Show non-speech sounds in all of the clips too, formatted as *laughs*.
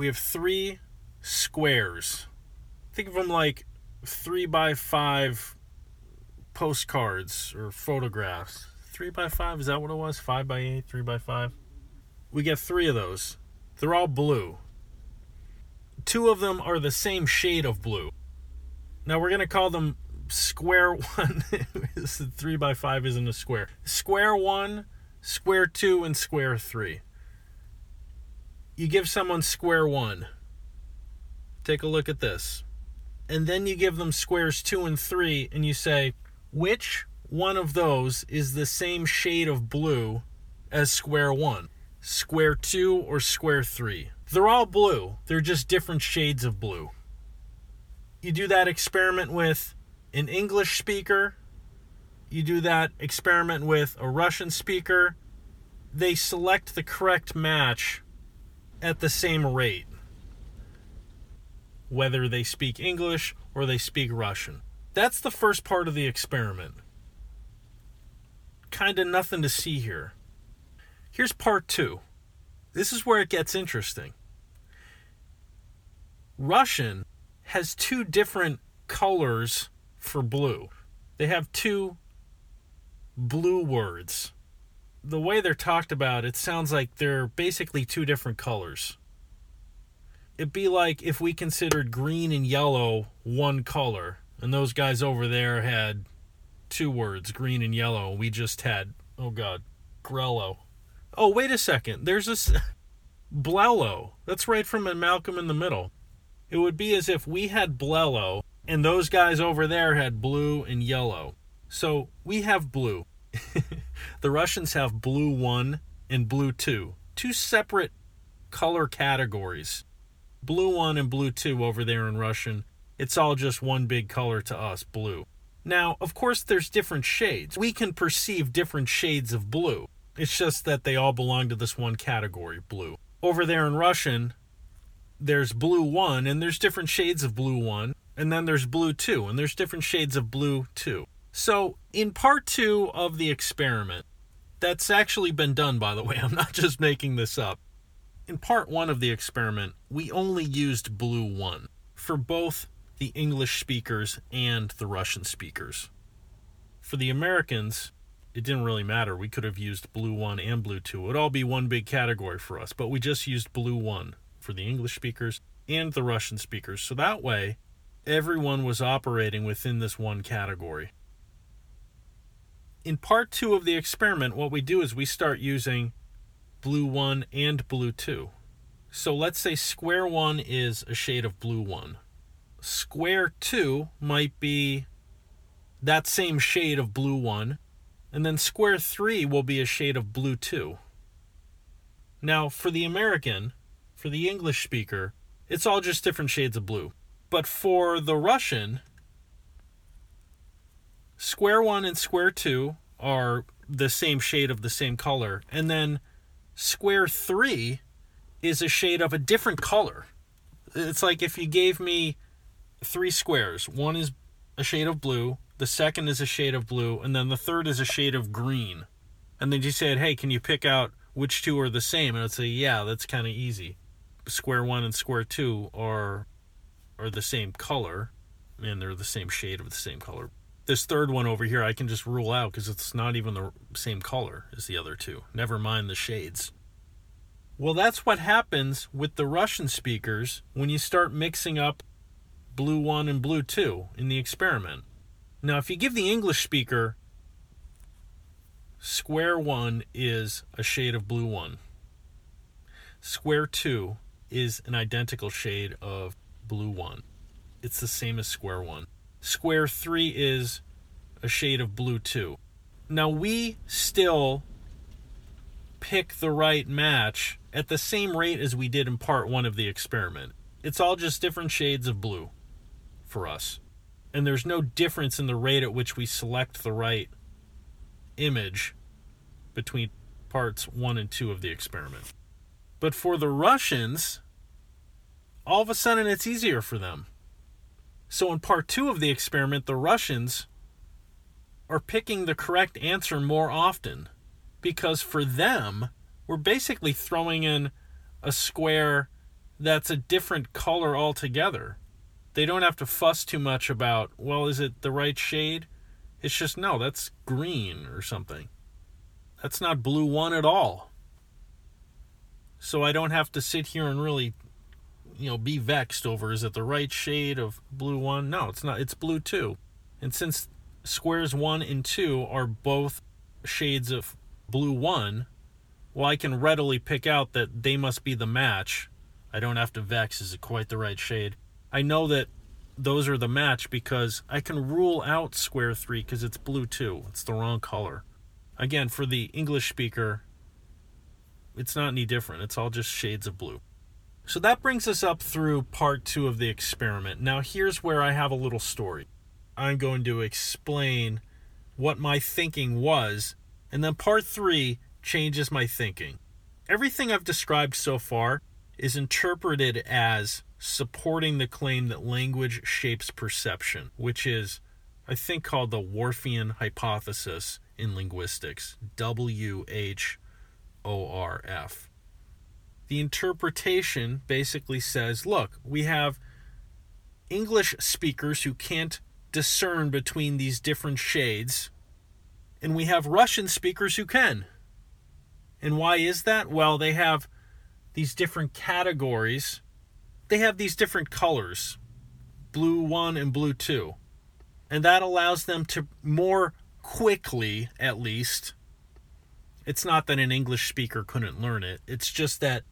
we have three squares. Think of them like three by five postcards or photographs. Three by five, is that what it was? Five by eight, three by five? We get three of those. They're all blue. Two of them are the same shade of blue. Now we're going to call them square *laughs* one. three by five isn't a square. Square one, square two, and square three. You give someone square one. Take a look at this. And then you give them squares two and three, and you say, which one of those is the same shade of blue as square one? Square two or square three? They're all blue, they're just different shades of blue. You do that experiment with an English speaker, you do that experiment with a Russian speaker, they select the correct match at the same rate, whether they speak English or they speak Russian. That's the first part of the experiment. Kind of nothing to see here. Here's part two. This is where it gets interesting. Russian has two different colors for blue. They have two blue words. The way they're talked about, it sounds like they're basically two different colors. It'd be like if we considered green and yellow one color, and those guys over there had two words, green and yellow. We just had, oh God, Grello. Oh, wait a second. There's this *laughs* Blello. That's right from Malcolm in the Middle. It would be as if we had Blello and those guys over there had blue and yellow. So we have blue. *laughs* the Russians have blue 1 and blue 2. Two separate color categories. Blue 1 and blue 2 over there in Russian. It's all just one big color to us, blue. Now, of course, there's different shades. We can perceive different shades of blue. It's just that they all belong to this one category, blue. Over there in Russian, there's blue 1, and there's different shades of blue 1, and then there's blue 2, and there's different shades of blue 2. So, in part 2 of the experiment, that's actually been done, by the way, *laughs* I'm not just making this up. In part 1 of the experiment, we only used blue 1 for both the English speakers and the Russian speakers. For the Americans, it didn't really matter. We could have used blue 1 and blue 2. It would all be one big category for us, but we just used blue 1 for the English speakers and the Russian speakers. So that way, everyone was operating within this one category. In part 2 of the experiment, what we do is we start using blue 1 and blue 2. So let's say square 1 is a shade of blue 1. Square 2 might be that same shade of blue 1, and then square 3 will be a shade of blue 2. Now, for the American, for the English speaker, it's all just different shades of blue. But for the Russian, square 1 and square 2 are the same shade of the same color, and then square 3 is a shade of a different color. It's like if you gave me three squares. One is a shade of blue, the second is a shade of blue, and then the third is a shade of green. And then you said, hey, can you pick out which two are the same? And I'd say, yeah, that's kind of easy. Square one and square two are are the same color, and they're the same shade of the same color. This third one over here, I can just rule out because it's not even the same color as the other two. Never mind the shades. Well, that's what happens with the Russian speakers when you start mixing up blue 1 and blue 2 in the experiment. Now, if you give the English speaker square 1 is a shade of blue 1, square 2 is an identical shade of blue 1. It's the same as square 1. Square 3 is a shade of blue too. Now, we still pick the right match at the same rate as we did in part 1 of the experiment. It's all just different shades of blue for us. And there's no difference in the rate at which we select the right image between parts 1 and 2 of the experiment. But for the Russians, all of a sudden it's easier for them. So in part 2 of the experiment, the Russians are picking the correct answer more often because for them, we're basically throwing in a square that's a different color altogether. They don't have to fuss too much about, well, is it the right shade? It's just, no, that's green or something. That's not blue one at all. So I don't have to sit here and really, you know, be vexed over is it the right shade of blue one? No, it's not. It's blue two. And since squares one and two are both shades of blue one, well, I can readily pick out that they must be the match I don't have to vex. Is it quite the right shade? I know that those are the match because I can rule out square 3 because it's blue 2. It's the wrong color. Again, for the English speaker, it's not any different. It's all just shades of blue. So that brings us up through part two of the experiment. Now, here's where I have a little story. I'm going to explain what my thinking was, and then part three changes my thinking. Everything I've described so far is interpreted as supporting the claim that language shapes perception, which is, I think, called the Whorfian hypothesis in linguistics. W H O R F. The interpretation basically says look, we have English speakers who can't discern between these different shades, and we have Russian speakers who can. And why is that? Well, they have these different categories, they have these different colors blue 1 and blue 2. And that allows them to more quickly, at least. It's not that an English speaker couldn't learn it, it's just that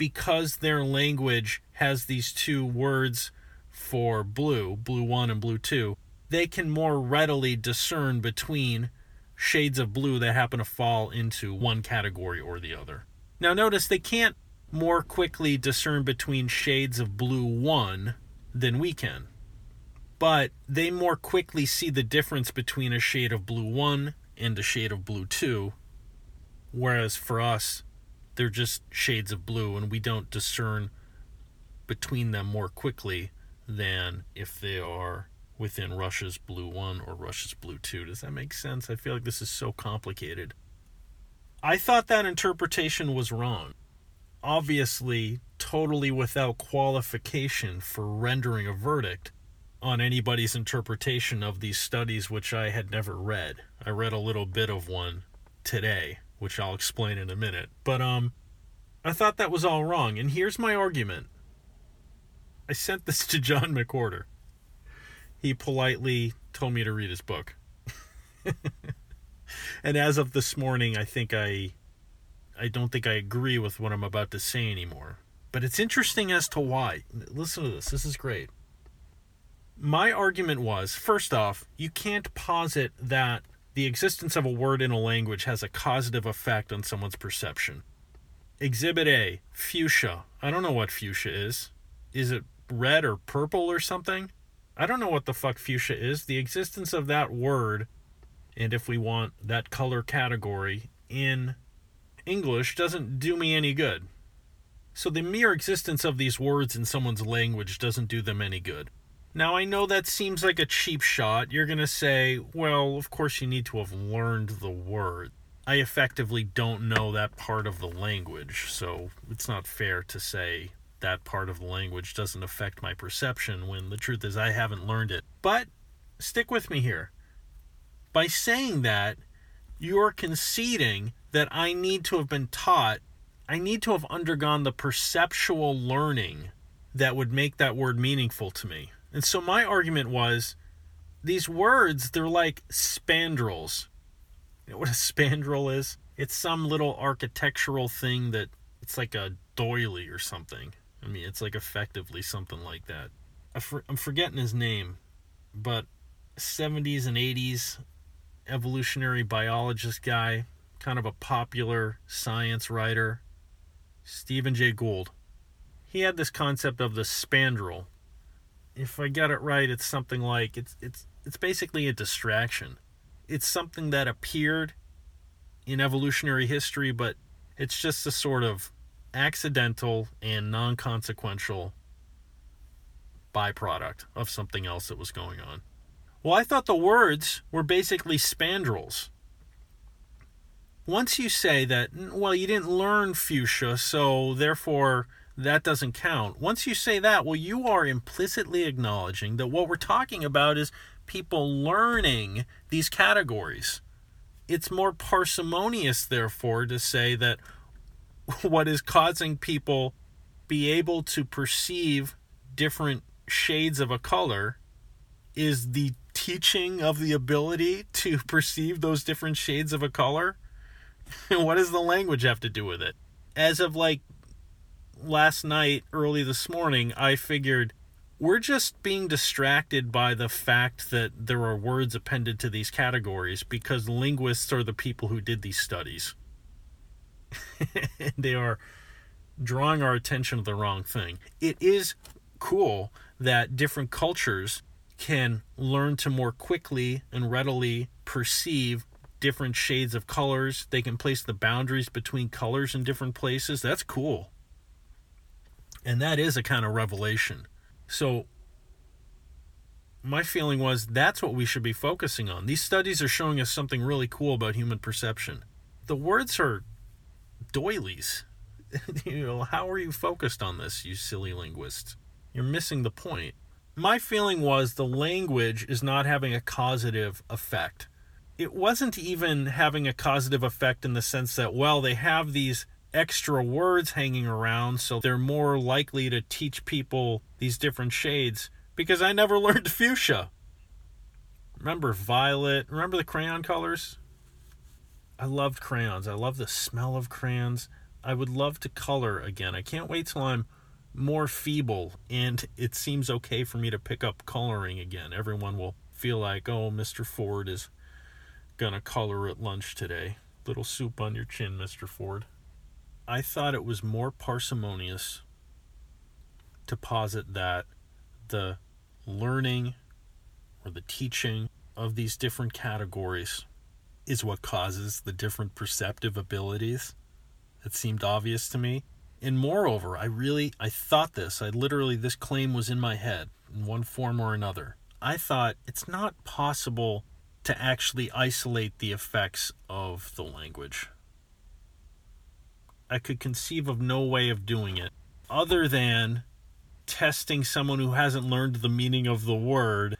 because their language has these two words for blue, blue 1 and blue 2, they can more readily discern between shades of blue that happen to fall into one category or the other. Now, notice they can't more quickly discern between shades of blue 1 than we can. But they more quickly see the difference between a shade of blue 1 and a shade of blue 2. Whereas for us, they're just shades of blue, and we don't discern between them more quickly than if they are within Russia's blue 1 or Russia's blue 2. Does that make sense? I feel like this is so complicated. I thought that interpretation was wrong. Obviously, totally without qualification for rendering a verdict on anybody's interpretation of these studies, which I had never read. I read a little bit of one today, which I'll explain in a minute. But, um, I thought that was all wrong. And here's my argument I sent this *laughs* to John McWhorter. He politely told me to read his book. *laughs* and as of this morning, I think I I don't think I agree with what I'm about to say anymore. But it's interesting as to why. Listen to this. This is great. My argument was first off, you can't posit that the existence of a word in a language has a causative effect on someone's perception. Exhibit A, fuchsia. I don't know what fuchsia is. Is it red or purple or something? I don't know what the fuck fuchsia is. The existence of that word and if we want that color category in English doesn't do me any good. So the mere existence of these words in someone's language doesn't do them any good. Now, I know that seems like a cheap shot. You're going to say, well, of course, you need to have learned the word. I effectively don't know that part of the language, so it's not fair to say that part of the language doesn't affect my perception when the truth is I haven't learned it. But stick with me here. By saying that, you're conceding that I need to have been taught, I need to have undergone the perceptual learning that would make that word meaningful to me. And so my argument was these words, they're like spandrels. You know what a spandrel is? It's some little architectural thing that it's like a doily or something. I mean, it's like effectively something like that. I'm forgetting his name, but 70s and 80s evolutionary biologist guy, kind of a popular science writer, Stephen Jay Gould. He had this concept of the spandrel. If I get it right, it's something like it's it's it's basically a distraction. It's something that appeared in evolutionary history, but it's just a sort of accidental and non-consequential byproduct of something else that was going on. Well, I thought the words were basically spandrels. Once you say that, well, you didn't learn fuchsia, so therefore that doesn't count. Once you say that, well, you are implicitly acknowledging that what we're talking about is people learning these categories. It's more parsimonious, therefore, to say that *laughs* what is causing people be able to perceive different shades of a color is the teaching of the ability to *laughs* perceive those different shades of a color. *laughs* what does the language have to do with it? As of like last night, early this morning, I figured we're just being distracted by the fact that there are words appended to these categories because linguists are the people who did these studies. *laughs* they are drawing our attention to the wrong thing. It is cool that different cultures can learn to more quickly and readily perceive different shades of colors. They can place the boundaries between colors in different places. That's cool. And that is a kind of revelation. So, my feeling was that's what we should be focusing on. These studies are showing us something really cool about human perception. The words are doilies. *laughs* you know, how are you focused on this, you silly linguist? You're missing the point. My feeling was the language is not having a causative effect. It wasn't even having a causative effect in the sense that, well, they have these extra words hanging around, so they're more likely to teach people these different shades because I never *laughs* learned fuchsia. Remember violet? Remember the crayon colors? I loved crayons. I love the smell of crayons. I would love to color again. I can't wait till I'm more feeble and it seems okay for me to pick up coloring again. Everyone will feel like, oh, Mr. Ford is gonna color at lunch today. Little soup on your chin, Mr. Ford. I thought it was more parsimonious to posit that the learning or the teaching of these different categories is what causes the different perceptive abilities. It seemed obvious to me. And moreover, I really I thought this. I literally this claim was in my head in one form or another. I thought it's not possible to actually isolate the effects of the language. I could conceive of no way of doing it other than testing someone who hasn't learned the meaning of the word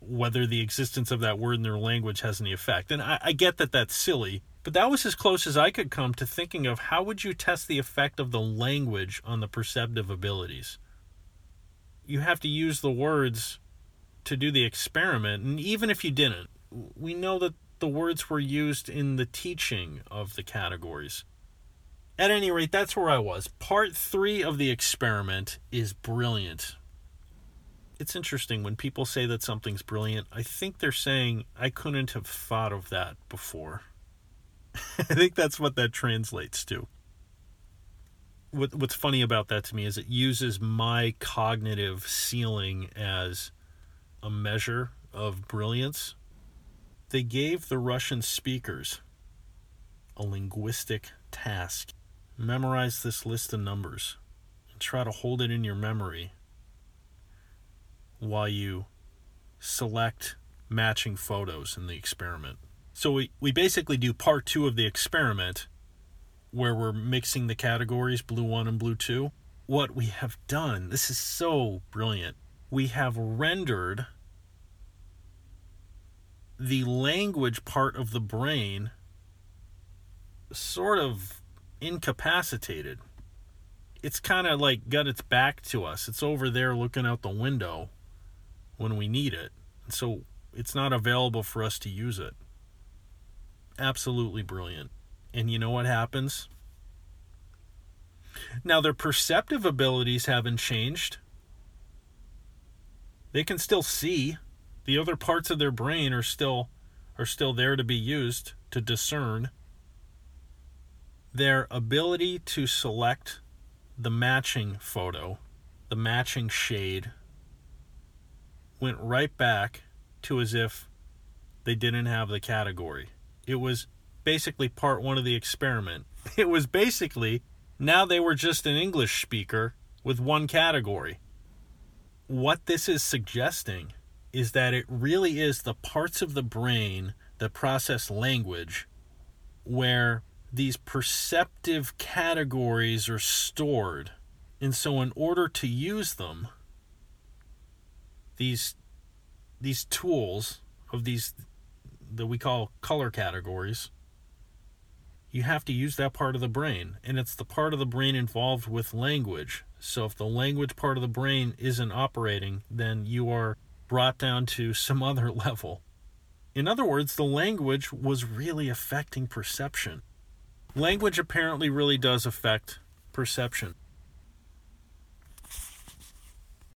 whether the existence of that word in their language has any effect. And I, I, get that that's silly, but that was as close as I could come to thinking of how would you test the effect of the language on the perceptive abilities. You have to use the words to do the experiment, and even if you didn't, we know that the words were used in the teaching of the categories. At any rate, that's where I was. Part three of the experiment is brilliant. It's interesting when people say that something's brilliant, I think they're saying, I couldn't have thought of that before. *laughs* I think that's what that translates to. What, what's funny about that to me is it uses my cognitive ceiling as a measure of brilliance. They gave the Russian speakers a linguistic task memorize this list of numbers and try to hold it in your memory while you select matching photos in the experiment. So we, we basically do part two of the experiment where we're mixing the categories blue 1 and blue 2. What we have done, this is so brilliant. We have rendered the language part of the brain sort of incapacitated. It's kind of like got its back to us. It's over there looking out the window when we need it. So it's not available for us to use it. Absolutely brilliant. And you know what happens? Now, their perceptive abilities haven't changed. They can still see. The other parts of their brain are still are still there to be used to discern their ability to select the matching photo, the matching shade, went right back to as if they didn't have the category. It was basically part one of the experiment. *laughs* It was basically now they were just an English speaker with one category. What this is suggesting is that it really is the parts of the brain that process language where these perceptive categories are stored And so in order to use them, these these tools of these that we call color categories, you have to use that part of the brain. And it's the part of the brain involved with language. So if the language part of the brain isn't operating, then you are brought down to some *laughs* other level. In other words, the language was really affecting perception. Language apparently really does affect perception.